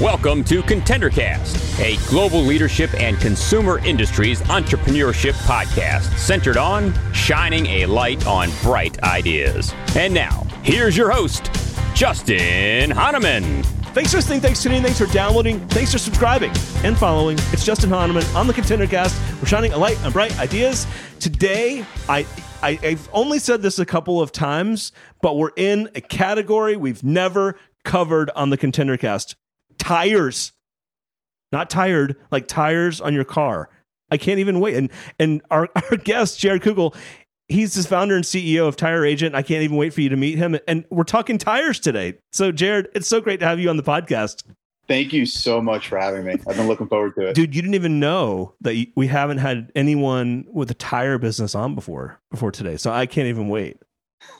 Welcome to ContenderCast, a global leadership and consumer industries entrepreneurship podcast centered on shining a light on bright ideas. And now, here's your host, Justin Hahnemann. Thanks for listening, thanks for tuning in, thanks for downloading, thanks for subscribing and following. It's Justin Hahnemann on the ContenderCast. We're shining a light on bright ideas. Today, I, I I've only said this a couple of times, but we're in a category we've never covered on the ContenderCast tires. Not tired, like tires on your car. I can't even wait. And and our, our guest, Jared Kugel, he's the founder and CEO of Tire Agent. I can't even wait for you to meet him. And we're talking tires today. So, Jared, it's so great to have you on the podcast. Thank you so much for having me. I've been looking forward to it. Dude, you didn't even know that we haven't had anyone with a tire business on before before today. So I can't even wait.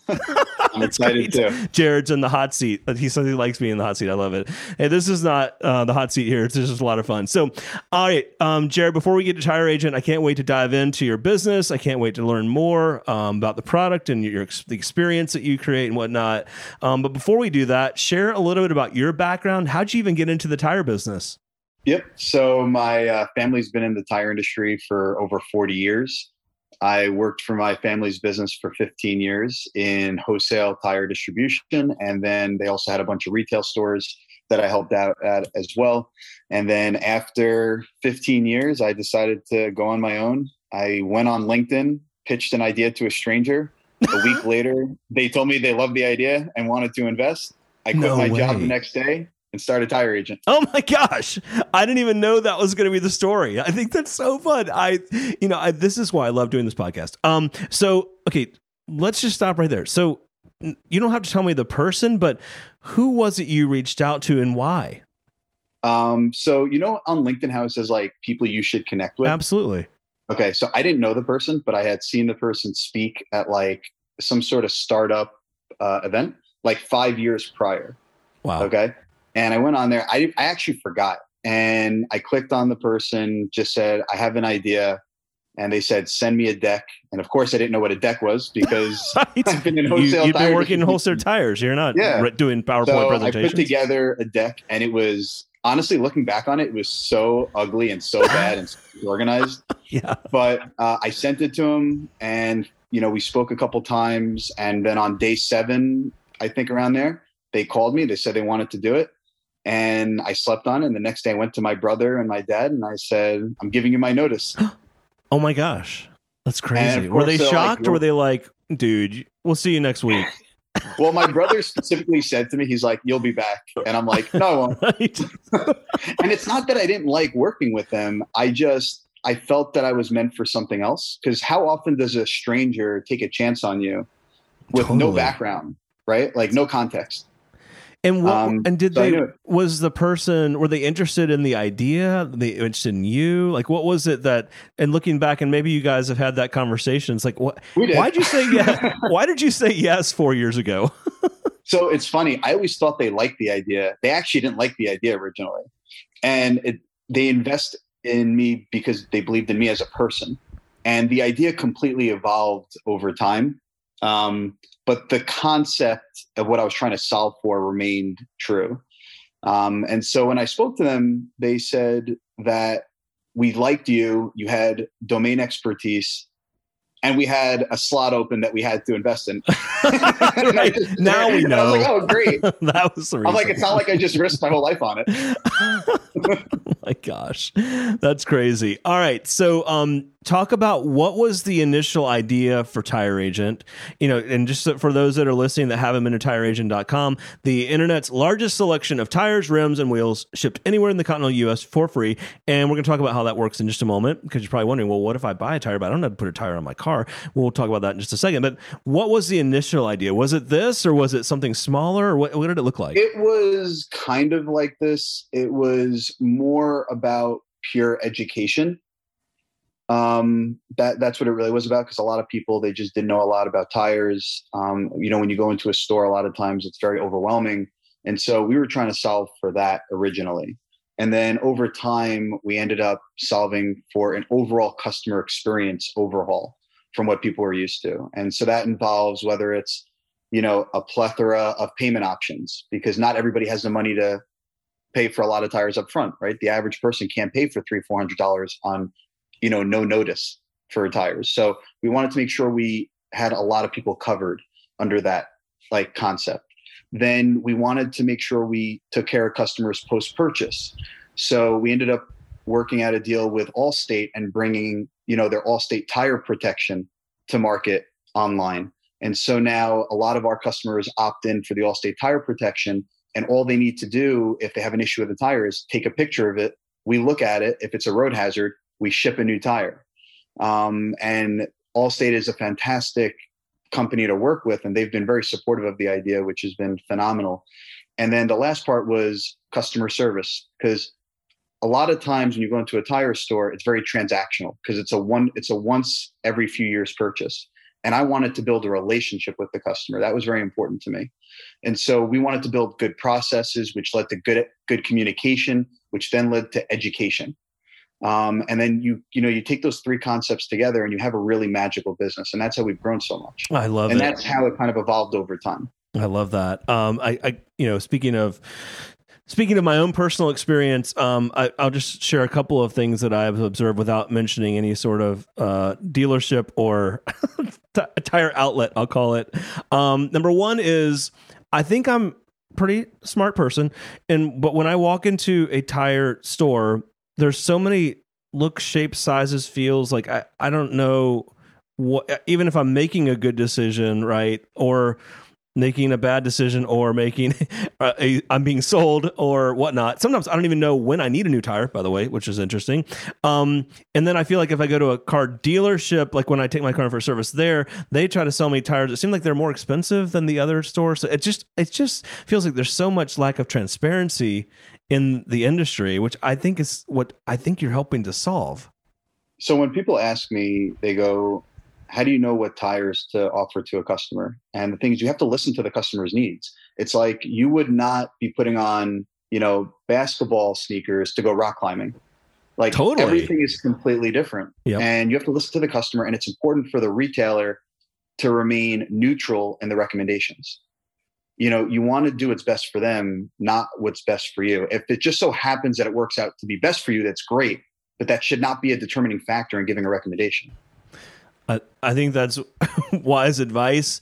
I'm excited too. Jared's in the hot seat. He says he likes being in the hot seat. I love it. Hey, this is not uh, the hot seat here. It's just a lot of fun. So, all right, um, Jared. Before we get to Tire Agent, I can't wait to dive into your business. I can't wait to learn more um, about the product and your the experience that you create and whatnot. Um, but before we do that, share a little bit about your background. How'd you even get into the tire business? Yep. So my uh, family's been in the tire industry for over 40 years. I worked for my family's business for 15 years in wholesale tire distribution. And then they also had a bunch of retail stores that I helped out at as well. And then after 15 years, I decided to go on my own. I went on LinkedIn, pitched an idea to a stranger. A week later, they told me they loved the idea and wanted to invest. I quit no my way. job the next day and start a tire agent. Oh my gosh. I didn't even know that was going to be the story. I think that's so fun. I, you know, I, this is why I love doing this podcast. Um, so, okay, let's just stop right there. So you don't have to tell me the person, but who was it you reached out to and why? Um, so you know, on LinkedIn, how it says like people you should connect with. Absolutely. Okay, so I didn't know the person, but I had seen the person speak at like some sort of startup uh, event like five years prior. Wow. Okay. And I went on there. I, I actually forgot. And I clicked on the person, just said, I have an idea. And they said, send me a deck. And of course, I didn't know what a deck was because right. I've been in wholesale you, have been working in wholesale tires. You're not yeah. doing PowerPoint so presentations. I put together a deck and it was honestly looking back on it, it was so ugly and so bad and so organized. yeah. But uh, I sent it to him and, you know, we spoke a couple times. And then on day seven, I think around there, they called me. They said they wanted to do it and I slept on it. And the next day I went to my brother and my dad and I said, I'm giving you my notice. oh my gosh. That's crazy. Were they shocked like, or were they like, dude, we'll see you next week? well, my brother specifically said to me, he's like, you'll be back. And I'm like, no, I won't. and it's not that I didn't like working with them. I just, I felt that I was meant for something else. Because how often does a stranger take a chance on you with totally. no background, right? Like no context. And what, um, and did so they was the person were they interested in the idea? They interested in you? Like what was it that? And looking back, and maybe you guys have had that conversation. It's like what? Why did you say yes? why did you say yes four years ago? so it's funny. I always thought they liked the idea. They actually didn't like the idea originally, and it, they invest in me because they believed in me as a person. And the idea completely evolved over time. Um, but the concept of what I was trying to solve for remained true. Um, and so when I spoke to them, they said that we liked you, you had domain expertise, and we had a slot open that we had to invest in. right. just, now we know. I was like, oh, great. that was the reason. I'm like, it's not like I just risked my whole life on it. oh my gosh. That's crazy. All right. So, um, talk about what was the initial idea for tire agent you know and just for those that are listening that haven't been to tireagent.com the internet's largest selection of tires rims and wheels shipped anywhere in the continental us for free and we're going to talk about how that works in just a moment because you're probably wondering well what if i buy a tire but i don't have to put a tire on my car we'll talk about that in just a second. But what was the initial idea? Was it this or was it something smaller? Or what, what did it look like? It was kind of like this. It was more about pure education. Um, that that's what it really was about because a lot of people they just didn't know a lot about tires. Um, you know, when you go into a store, a lot of times it's very overwhelming, and so we were trying to solve for that originally. And then over time, we ended up solving for an overall customer experience overhaul from what people were used to. And so that involves whether it's you know, a plethora of payment options because not everybody has the money to pay for a lot of tires up front, right? The average person can't pay for three, four hundred dollars on, you know, no notice for tires. So we wanted to make sure we had a lot of people covered under that like concept. Then we wanted to make sure we took care of customers post purchase. So we ended up working out a deal with Allstate and bringing, you know, their Allstate tire protection to market online. And so now a lot of our customers opt in for the Allstate tire protection. And all they need to do if they have an issue with the tire is take a picture of it. We look at it. If it's a road hazard, we ship a new tire. Um, and Allstate is a fantastic company to work with, and they've been very supportive of the idea, which has been phenomenal. And then the last part was customer service, because a lot of times when you go into a tire store, it's very transactional because it's a one it's a once every few years purchase. And I wanted to build a relationship with the customer. That was very important to me. And so we wanted to build good processes, which led to good good communication, which then led to education. Um, and then you you know you take those three concepts together and you have a really magical business and that's how we've grown so much i love that. and it. that's how it kind of evolved over time i love that um, I, I you know speaking of Speaking of my own personal experience, um, I, will just share a couple of things that I've observed without mentioning any sort of uh, dealership or t- tire outlet. I'll call it. Um, number one is I think I'm pretty smart person, and but when I walk into a tire store, there's so many look, shapes, sizes, feels. Like I, I don't know what even if I'm making a good decision, right? Or making a bad decision or making a, I'm being sold or whatnot. Sometimes I don't even know when I need a new tire, by the way, which is interesting. Um, and then I feel like if I go to a car dealership, like when I take my car for service there, they try to sell me tires. It seems like they're more expensive than the other stores. So it just it just feels like there's so much lack of transparency in the industry, which I think is what I think you're helping to solve. So when people ask me, they go, how do you know what tires to offer to a customer? And the thing is, you have to listen to the customer's needs. It's like you would not be putting on, you know, basketball sneakers to go rock climbing. Like totally. everything is completely different. Yep. And you have to listen to the customer. And it's important for the retailer to remain neutral in the recommendations you know you want to do what's best for them not what's best for you if it just so happens that it works out to be best for you that's great but that should not be a determining factor in giving a recommendation i, I think that's wise advice.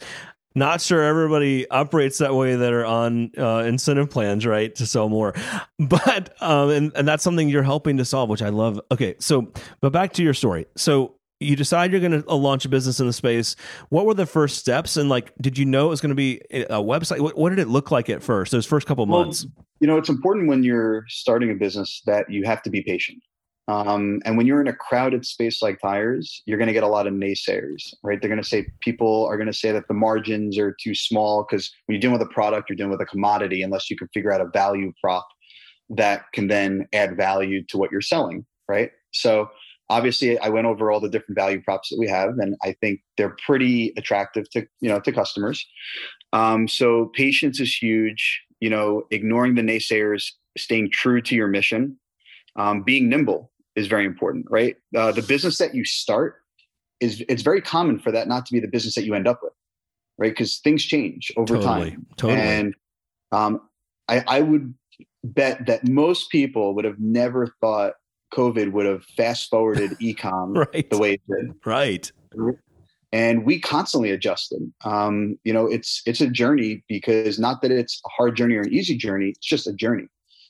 Not sure everybody operates that way that are on uh, incentive plans right to sell more. But um, and, and that's something you're helping to solve which i love. Okay so but back to your story. So you decide you're going to uh, launch a business in the space. What were the first steps? And like did you know it was going to be a website? What, what, did it look like at first those first couple months? well, you know it's important when you're starting a business that you have to be patient um, and when you're in a crowded space like tires you're going to get a lot of naysayers right? They're going to say people are going to say that the margins are too small because when you're dealing with a product you're dealing with a commodity unless you can figure out a value prop that can then add value to what you're selling right? So obviously i went over all the different value props that we have and i think they're pretty attractive to you know to customers. Um, so patience is huge you know ignoring the naysayers staying true to your mission um, being nimble is very important right uh, the business that you start is it's very common for that not to be the business that you end up with right because things change over totally, time totally. and um, I, I would bet that most people would have never thought COVID would have fast forwarded ecom right. the way it did. Right. And we constantly adjusted. Um, you know, it's it's a journey because not that it's a hard journey or an easy journey, it's just a journey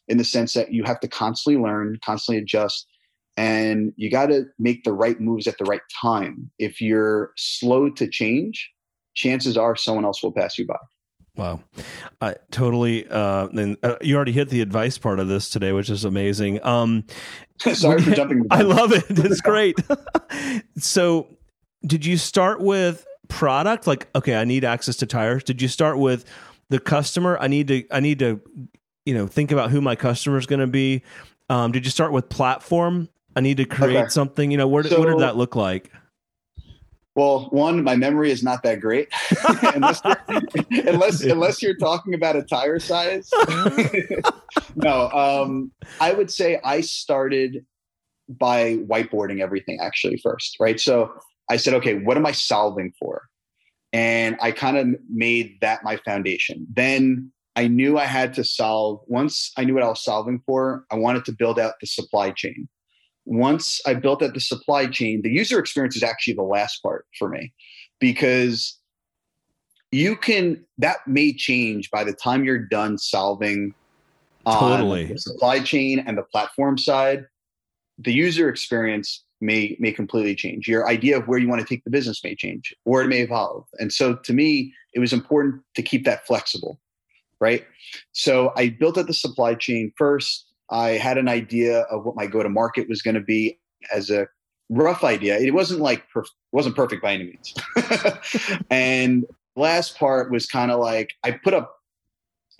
in the sense that you have to constantly learn, constantly adjust, and you got to make the right moves at the right time. If you're slow to change, chances are someone else will pass you by. Wow, I totally. Uh, and uh, you already hit the advice part of this today, which is amazing. Um, Sorry for jumping. I love it. It's great. so, did you start with product? Like, okay, I need access to tires. Did you start with the customer? I need to. I need to. You know, think about who my customer is going to be. Um, did you start with platform? I need to create okay. something. You know, where so, what did that look like? Well, one, my memory is not that great, unless, unless unless you're talking about a tire size. no, um, I would say I started by whiteboarding everything actually first, right? So I said, okay, what am I solving for? And I kind of made that my foundation. Then I knew I had to solve, once I knew what I was solving for, I wanted to build out the supply chain. Once I built out the supply chain, the user experience is actually the last part for me because you can, that may change by the time you're done solving uh, totally. the supply chain and the platform side. The user experience may may completely change. Your idea of where you want to take the business may change, or it may evolve. And so, to me, it was important to keep that flexible, right? So I built out the supply chain first. I had an idea of what my go to market was going to be as a rough idea. It wasn't like wasn't perfect by any means. and last part was kind of like I put up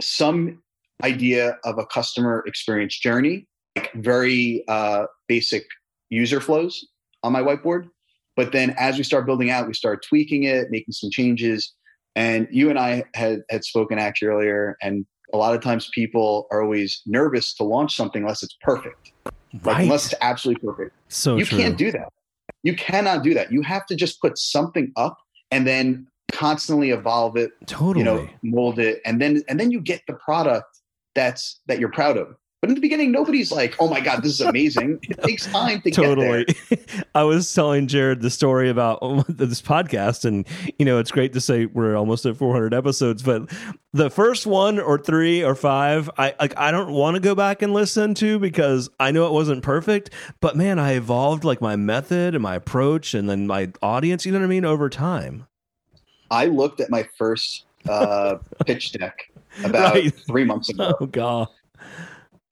some idea of a customer experience journey, like very uh, basic user flows on my whiteboard. But then as we start building out, we start tweaking it, making some changes. And you and I had had spoken actually earlier, and a lot of times people are always nervous to launch something unless it's perfect. Right. Like, unless it's absolutely perfect. So you true. can't do that. You cannot do that. You have to just put something up and then constantly evolve it, totally. you know, mold it, and then and then you get the product that's that you're proud of. But in the beginning, nobody's like, "Oh my god, this is amazing." It takes time to totally. get there. I was telling Jared the story about this podcast, and you know, it's great to say we're almost at 400 episodes, but the first one or three or five, I like I don't want to go back and listen to because I know it wasn't perfect. But man, I evolved like my method and my approach, and then my audience. You know what I mean? Over time. I looked at my first uh, pitch deck about Right. three months ago, Oh god.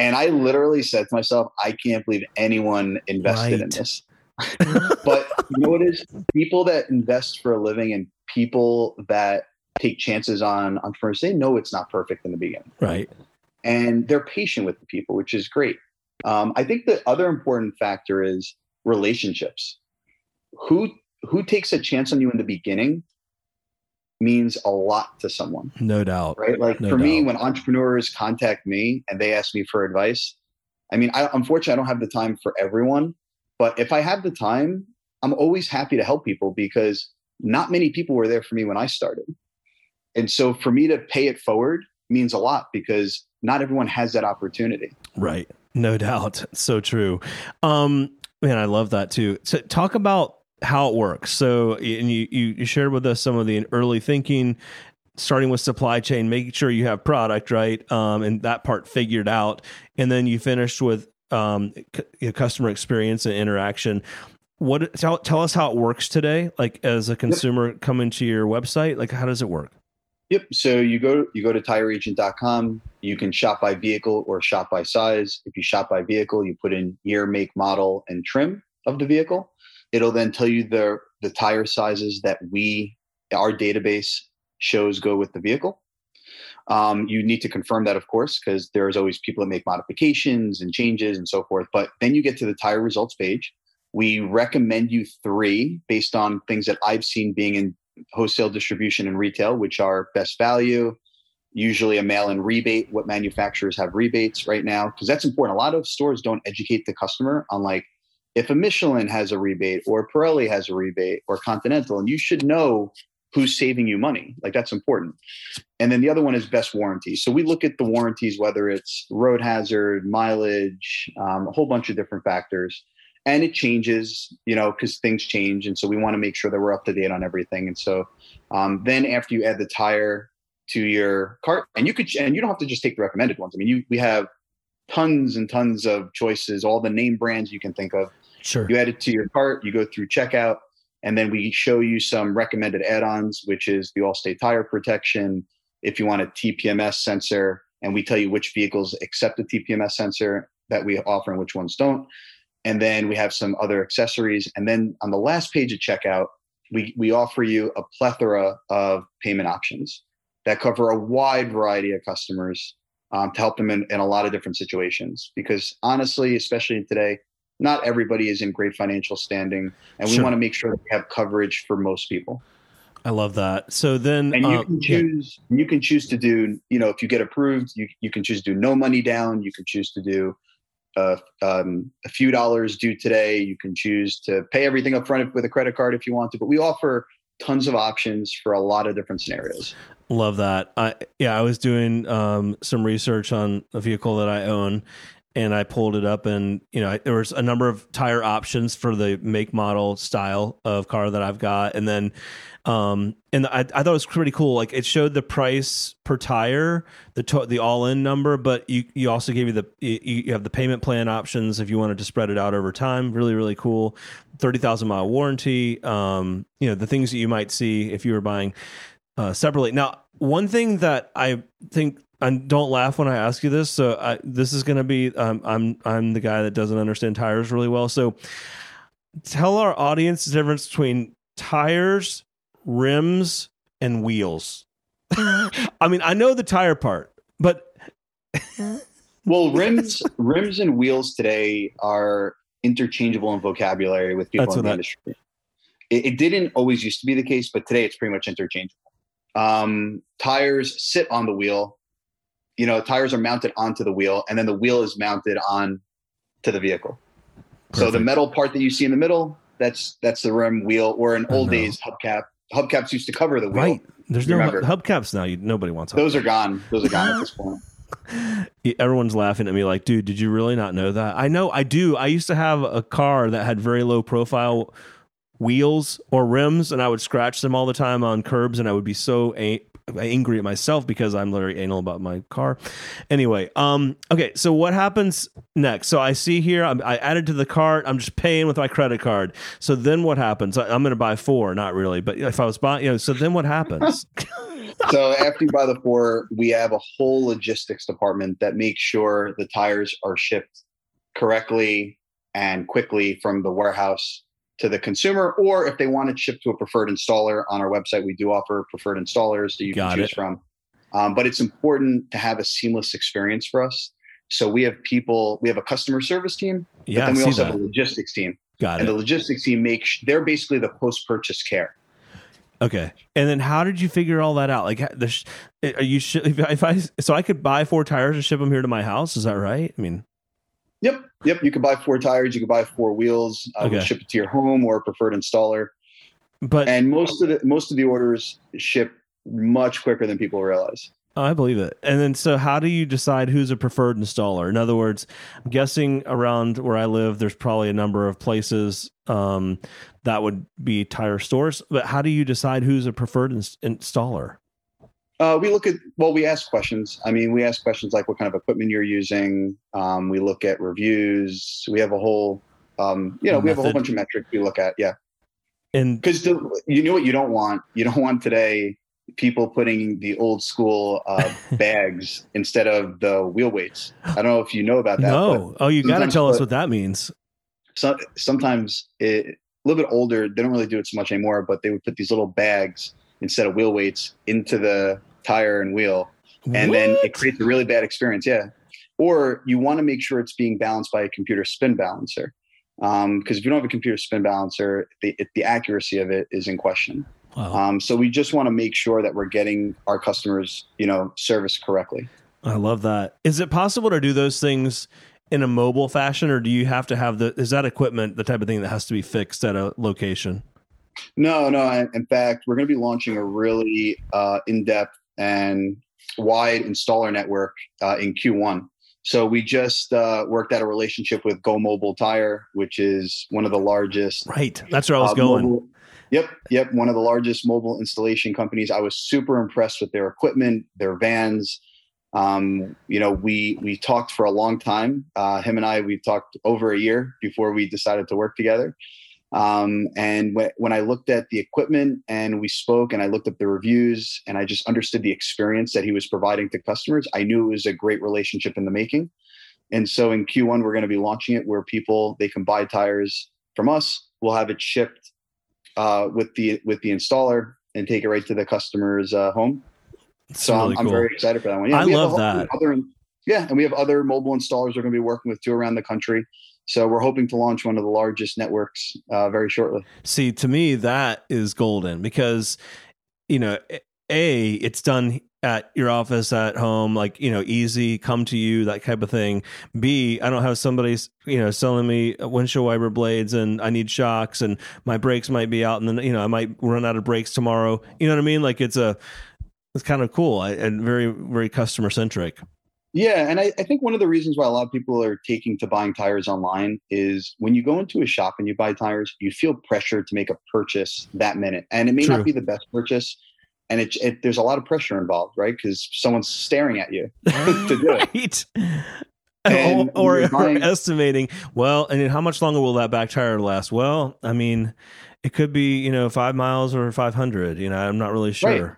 And I literally said to myself, "I can't believe anyone invested in this." but you know what is? People that invest for a living and people that take chances on entrepreneurs, they know it's not perfect in the beginning. Right. and they're patient with the people, which is great. Um, I think the other important factor is relationships. Who who takes a chance on you in the beginning means a lot to someone, No doubt. right? Like No for me, when entrepreneurs contact me and they ask me for advice, I mean, I, unfortunately, I don't have the time for everyone, but if I have the time, I'm always happy to help people because not many people were there for me when I started. And so for me to pay it forward means a lot because not everyone has that opportunity. Right. No doubt. So true. Um, man, I love that too. So talk about how it works. So and you, you shared with us some of the early thinking, starting with supply chain, making sure you have product, right? Um, and that part figured out. And then you finished with um c- customer experience and interaction. What tell tell us how it works today, like as a consumer coming to your website, like how does it work? Yep. So you go you go to tireagent.com. You can shop by vehicle or shop by size. If you shop by vehicle, you put in year, make, model, and trim of the vehicle. It'll then tell you the the tire sizes that we our database shows go with the vehicle. Um, you need to confirm that, of course, because there's always people that make modifications and changes and so forth. But then you get to the tire results page. We recommend you three based on things that I've seen being in wholesale distribution and retail, which are best value, usually a mail in rebate, what manufacturers have rebates right now, because that's important. A lot of stores don't educate the customer on like if a Michelin has a rebate or Pirelli has a rebate or Continental, and you should know who's saving you money. Like that's important. And then the other one is best warranty. So we look at the warranties, whether it's road hazard, mileage, um, a whole bunch of different factors and it changes you know because things change and so we want to make sure that we're up to date on everything and so um, then after you add the tire to your cart and you could and you don't have to just take the recommended ones i mean you we have tons and tons of choices all the name brands you can think of Sure. you add it to your cart you go through checkout and then we show you some recommended add-ons which is the Allstate tire protection if you want a TPMS sensor and we tell you which vehicles accept the TPMS sensor that we offer and which ones don't. And then we have some other accessories. And then on the last page of checkout we, we offer you a plethora of payment options that cover a wide variety of customers um, to help them in, in a lot of different situations. Because honestly especially today not everybody is in great financial standing and we Sure. want to make sure that we have coverage for most people I love that. So then and you uh, can yeah. choose you can choose to do you know if you get approved you, you can choose to do no money down you can choose to do uh, um, a few dollars due today you can choose to pay everything up front with a credit card if you want to but we offer tons of options for a lot of different scenarios. Love that. I yeah, I was doing um, some research on a vehicle that I own, and I pulled it up, and you know there was a number of tire options for the make, model, style of car that I've got, and then um, and I, I thought it was pretty cool. Like it showed the price per tire, the to- the all in number, but you you also gave you the you, you have the payment plan options if you wanted to spread it out over time. Really really cool. Thirty thousand mile warranty. Um, you know the things that you might see if you were buying uh, separately. Now, one thing that I think and don't laugh when I ask you this. So I, this is going to be um, I'm I'm the guy that doesn't understand tires really well. So tell our audience the difference between tires, rims, and wheels. I mean, I know the tire part, but well, rims rims and wheels today are interchangeable in vocabulary with people That's in the I- industry. It, it didn't always used to be the case, but today it's pretty much interchangeable. Um, tires sit on the wheel. You know, tires are mounted onto the wheel, and then the wheel is mounted on to the vehicle. So the metal part that you see in the middle, that's that's the rim wheel, or in old days, hubcap. Hubcaps used to cover the wheel. right, there's no Remember. hub- hubcaps now. You, nobody wants them. Those are gone. Those are gone at this point. everyone's laughing at me like dude did you really not know that i know i do i used to have a car that had very low profile wheels or rims and i would scratch them all the time on curbs and i would be so a- angry at myself because i'm literally anal about my car. Anyway um okay so what happens next? So i see here I'm, i added to the cart i'm just paying with my credit card. So then what happens? I, i'm gonna buy four not really but if i was buying you know so then what happens? So after you buy the four, we have a whole logistics department that makes sure the tires are shipped correctly and quickly from the warehouse to the consumer. Or if they want it shipped to a preferred installer on our website, we do offer preferred installers that you Got can choose it. from. Um, but it's important to have a seamless experience for us. So we have people, we have a customer service team, yeah but then we also that have a logistics team. got And it the logistics team makes they're basically the post purchase care. Okay. And then how did you figure all that out? Like, are you sh- if I- if I so I could buy four tires and ship them here to my house? Is that right? I mean, Yep, yep. You could buy four tires. You could buy four wheels. Uh, Okay. ship it to your home or a preferred installer. but And most of the most of the orders ship much quicker than people realize. Oh, I believe it. And then, so how do you decide who's a preferred installer? In other words, I'm guessing around where I live, there's probably a number of places um, that would be tire stores. But how do you decide who's a preferred ins- installer? Uh, we look at well, we ask questions. I mean, we ask questions like what kind of equipment you're using. Um, we look at reviews. We have a whole, um, you know, we have a whole bunch of metrics we look at. Yeah, And because you know what you don't want. You don't want today people putting the old school uh, bags instead of the wheel weights. I don't know if you know about that. no, oh, you got to tell us what that means. so, sometimes it, a little bit older, they don't really do it so much anymore, but they would put these little bags instead of wheel weights into the tire and wheel. And then it creates a really bad experience. Yeah. Or you want to make sure it's being balanced by a computer spin balancer. Because if you don't have a computer spin balancer, the, it, the accuracy of it is in question. Wow. Um, so we just want to make sure that we're getting our customers, you know, service correctly. I love that. Is it possible to do those things in a mobile fashion, or do you have to have the? Is that equipment the type of thing that has to be fixed at a location? No, no. In, in fact, we're going to be launching a really uh, in-depth and wide installer network uh, in Q1. So we just uh, worked out a relationship with Go Mobile Tire, which is one of the largest. Right. That's where I was uh, going. mobile- yep, yep. One of the largest mobile installation companies. I was super impressed with their equipment, their vans. Um, you know, we we talked for a long time. Uh, him and I, we talked over a year before we decided to work together. Um, and when, when I looked at the equipment and we spoke and I looked up the reviews and I just understood the experience that he was providing to customers, I knew it was a great relationship in the making. And so in Q1, we're going to be launching it where people they can buy tires from us. We'll have it shipped uh, with the with the installer and take it right to the customer's uh, home. It's So really I'm, I'm very excited for that one. Yeah, I we have a love that. Other, yeah, and we have other mobile installers we're going to be working with too around the country. So we're hoping to launch one of the largest networks uh, very shortly. See, to me, that is golden because, you know, a it's done at your office at home like you know easy come to you that type of thing. B i don't have somebody you know selling me windshield wiper blades and i need shocks and my brakes might be out and then you know i might run out of brakes tomorrow. You know what i mean? Like it's a it's kind of cool and very very customer centric yeah and I, I think one of the reasons why a lot of people are taking to buying tires online is when you go into a shop and you buy tires you feel pressure to make a purchase that minute and it may True. not be the best purchase and it, it, there's a lot of pressure involved, right? Because someone's staring at you to do it. And or, or, buying, or, estimating, well, and how much longer will that back tire last? Well, I mean, it could be you know five miles or five hundred. You know, I'm not really sure. Right.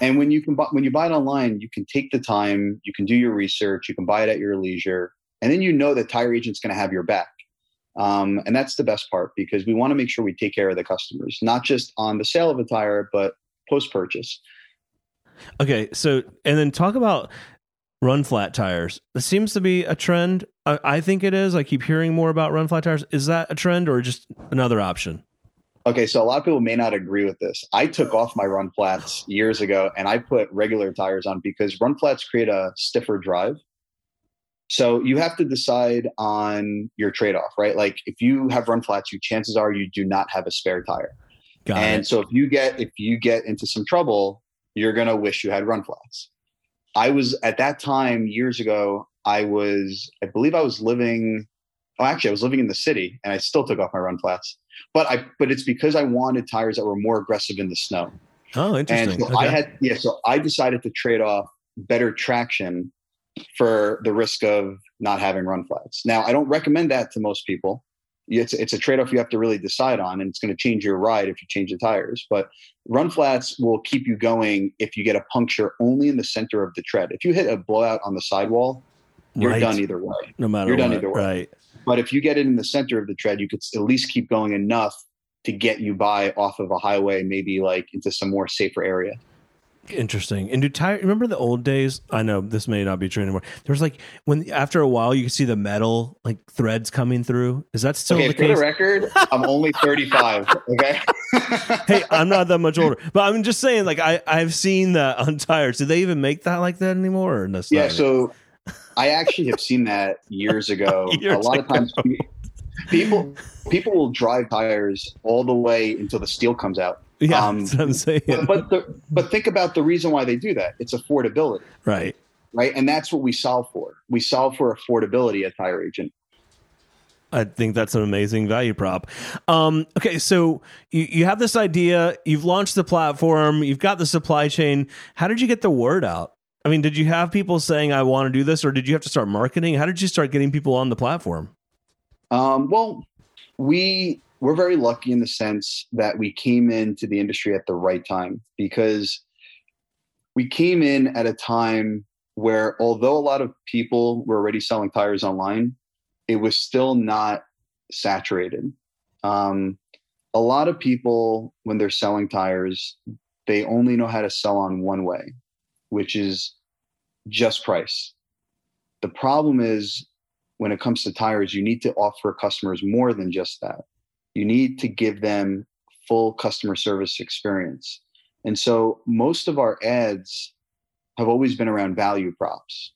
And when you can buy, when you buy it online, you can take the time, you can do your research, you can buy it at your leisure, and then you know that Tire Agent's going to have your back. Um, and that's the best part because we want to make sure we take care of the customers, not just on the sale of a tire, but post purchase. Okay, so and then talk about run flat tires. This seems to be a trend. I, I, think it is. I keep hearing more about run flat tires. Is that a trend or just another option? Okay, so a lot of people may not agree with this. I took off my run flats years ago and I put regular tires on because run flats create a stiffer drive. So you have to decide on your trade off, right? Like if you have run flats, you chances are you do not have a spare tire. Got and it. so if you get if you get into some trouble, you're gonna wish you had run flats. I was at that time years ago. I was, I believe, I was living. Oh, actually, I was living in the city, and I still took off my run flats. But I, but it's because I wanted tires that were more aggressive in the snow. Oh, interesting. And so okay. I had, yeah. So I decided to trade off better traction for the risk of not having run flats. Now, I don't recommend that to most people it's it's a trade off you have to really decide on, and it's going to change your ride if you change the tires. But run flats will keep you going if you get a puncture only in the center of the tread. If you hit a blowout on the sidewall, you're right. done either way. No matter you're what. done either way. Right. But if you get it in the center of the tread, you could at least keep going enough to get you by off of a highway, maybe like into some more safer area. Interesting. And do tire? Remember the old days? I know this may not be true anymore. There was like when after a while you could see the metal like threads coming through. Is that still okay, the for case? the record, I'm only 35. Okay. hey, I'm not that much older, but I'm just saying. Like I I've seen that on tires. Do they even make that like that anymore? Or yeah. So I actually have seen that years ago. years a lot ago. of times people people will drive tires all the way until the steel comes out yeah, um, that's what I'm saying. But but, the, but think about the reason why they do that. It's affordability. Right. Right. And that's what we solve for. We solve for affordability at Tire Agent. I think that's an amazing value prop. Um, okay, so you, you have this idea, you've launched the platform, you've got the supply chain. How did you get the word out? I mean, did you have people saying, I want to do this, or did you have to start marketing? How did you start getting people on the platform? Um, well, we we're very lucky in the sense that we came into the industry at the right time because we came in at a time where although a lot of people were already selling tires online it was still not saturated um, a lot of people when they're selling tires they only know how to sell on one way which is just price the problem is when it comes to tires you need to offer customers more than just that you need to give them full customer service experience. And so most of our ads have always been around value props.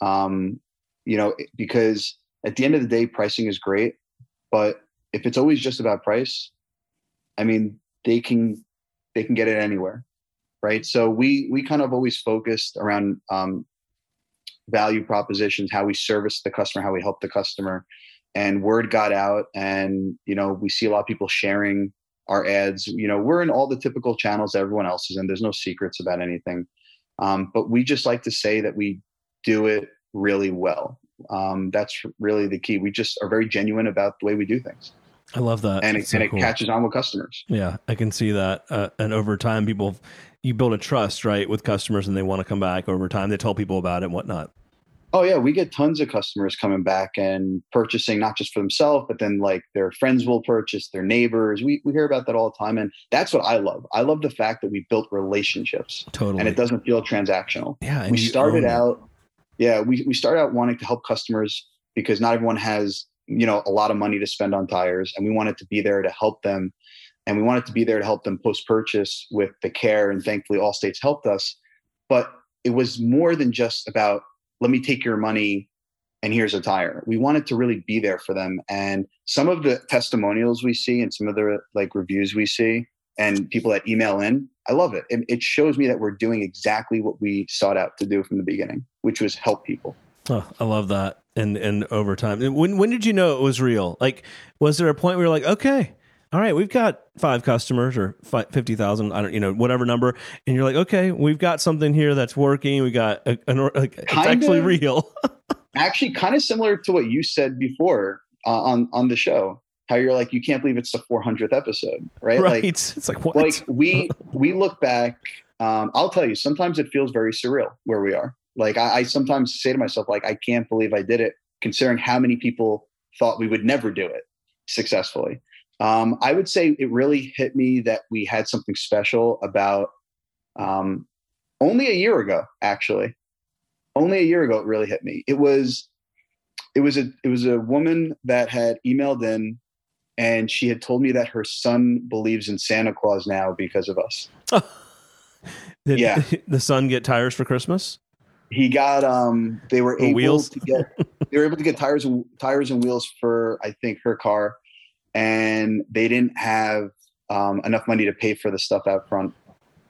Um, you know, because at the end of the day, pricing is great, but if it's always just about price, I mean, they can they can get it anywhere, right? So we we kind of always focused around um, value propositions, how we service the customer, how we help the customer, and word got out and you know we see a lot of people sharing our ads. You know we're in all the typical channels everyone else is in. There's no secrets about anything. Um, but we just like to say that we do it really well. Um, that's really the key. We just are very genuine about the way we do things. I love that. And, it, so and cool. it catches on with customers. Yeah i can see that. Uh, and over time people you build a trust right with customers and they want to come back over time they tell people about it and whatnot Oh yeah, we get tons of customers coming back and purchasing not just for themselves, but then like their friends will purchase, their neighbors. We we hear about that all the time, and that's what I love. I love the fact that we built relationships, totally, and it doesn't feel transactional. Yeah, we started out. Yeah, we we started out wanting to help customers because not everyone has you know a lot of money to spend on tires, and we wanted to be there to help them, and we wanted to be there to help them post purchase with the care. And thankfully, Allstate's helped us but it was more than just about let me take your money and here's a tire. We wanted to really be there for them. And some of the testimonials we see and some of the like reviews we see and people that email in, I love it. it. Shows me that we're doing exactly what we sought out to do from the beginning, which was help people. Oh, I love that. And and over time. When when did you know it was real? Like, was there a point where you're like, okay, all right, we've got five customers or 50,000, I don't, you know, whatever number. And you're like, okay, we've got something here that's working. We got a, an, like, it's actually real. actually kind of similar to what you said before uh, on on the show how you're like you can't believe it's the 400th episode right right like, it's like what like we we look back um, i'll tell you sometimes it feels very surreal where we are like I, I sometimes say to myself like i can't believe i did it considering how many people thought we would never do it successfully um, i would say it really hit me that we had something special about um, only a year ago actually only a year ago it really hit me. It was it was a it was a woman that had emailed in and she had told me that her son believes in Santa Claus now because of us. Did yeah. the son get tires for Christmas? He got um they were or able wheels? to get they were able to get tires and tires and wheels for I think her car and they didn't have um, enough money to pay for the stuff out front.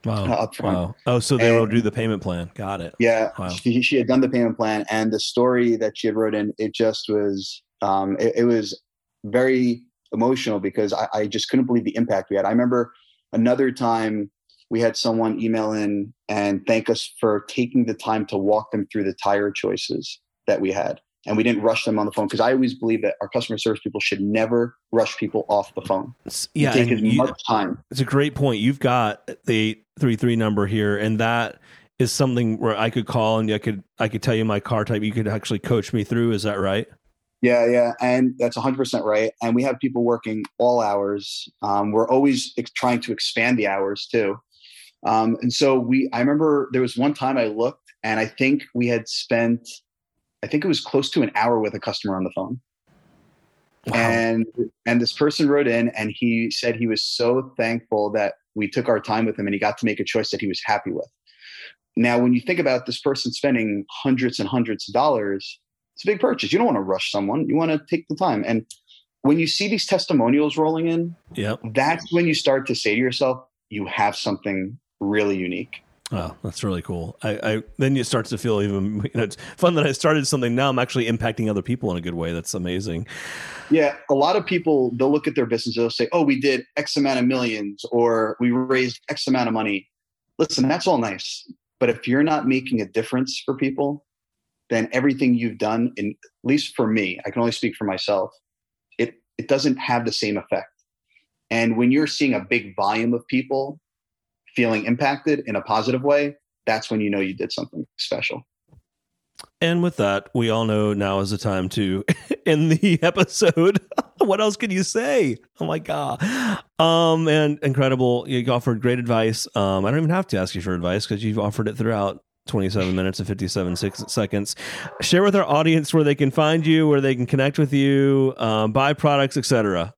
Wow. Uh, upfront. Wow. Oh, so they and, will do the payment plan. Got it. Yeah. Wow. She, she, had done the payment plan, and the story that she had wrote in, it just was, um, it, it was very emotional because I, I, just couldn't believe the impact we had. I remember another time we had someone email in and thank us for taking the time to walk them through the tire choices that we had and we didn't rush them on the phone because I always believe that our customer service people should never rush people off the phone. Yeah, take as you, much time. It's a great point. You've got the three three number here, and that is something where I could call and I could I could tell you my car type. You could actually coach me through. Is that right? Yeah, yeah, and that's 100 percent right. And we have people working all hours. Um, we're always ex- trying to expand the hours too. Um, and so we, I remember there was one time I looked, and I think we had spent I think it was close to an hour with a customer on the phone. Wow. And and this person wrote in and he said he was so thankful that we took our time with him and he got to make a choice that he was happy with. Now, when you think about this person spending hundreds and hundreds of dollars, it's a big purchase. You don't want to rush someone. You want to take the time. And when you see these testimonials rolling in, yeah, that's when you start to say to yourself, you have something really unique. Oh, that's really cool. I, I then it starts to feel even. You know, it's fun that I started something. Now I'm actually impacting other people in a good way. That's amazing. Yeah, a lot of people they'll look at their business. They'll say, "Oh, we did X amount of millions, or we raised X amount of money." Listen, that's all nice, but if you're not making a difference for people, then everything you've done, in at least for me, I can only speak for myself. It it doesn't have the same effect. And when you're seeing a big volume of people feeling impacted in a positive way, that's when you know you did something special. And with that, we all know now is the time to end the episode. what else can you say? Oh my god! Um, and incredible. You offered great advice. Um, I don't even have to ask you for advice because you've offered it throughout 27 minutes and 57 six seconds. Share with our audience where they can find you, where they can connect with you, um, buy products, etc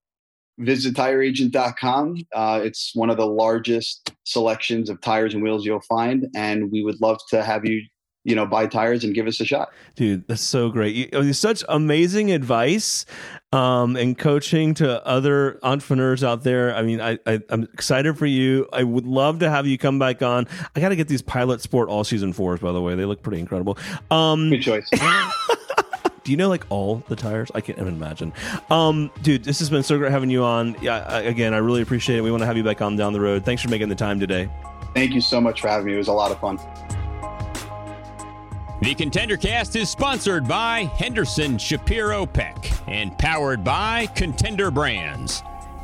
visit tireagent.com. Uh, it's one of the largest selections of tires and wheels you'll find, and we would love to have you, you know, buy tires and give us a shot. Dude, that's so great. You, oh, such amazing advice um, and coaching to other entrepreneurs out there. I mean, I, I, am excited for you. I would love to have you come back on. I got to get these Pilot Sport all season fours, by the way. They look pretty incredible. Um, Good choice. Do you know like all the tires? I can't even imagine. Um, dude, this has been so great having you on. Yeah, again, I really appreciate it. We want to have you back on down the road. Thanks for making the time today. Thank you so much for having me. It was a lot of fun. The Contender Cast is sponsored by Henderson Shapiro Peck and powered by Contender Brands.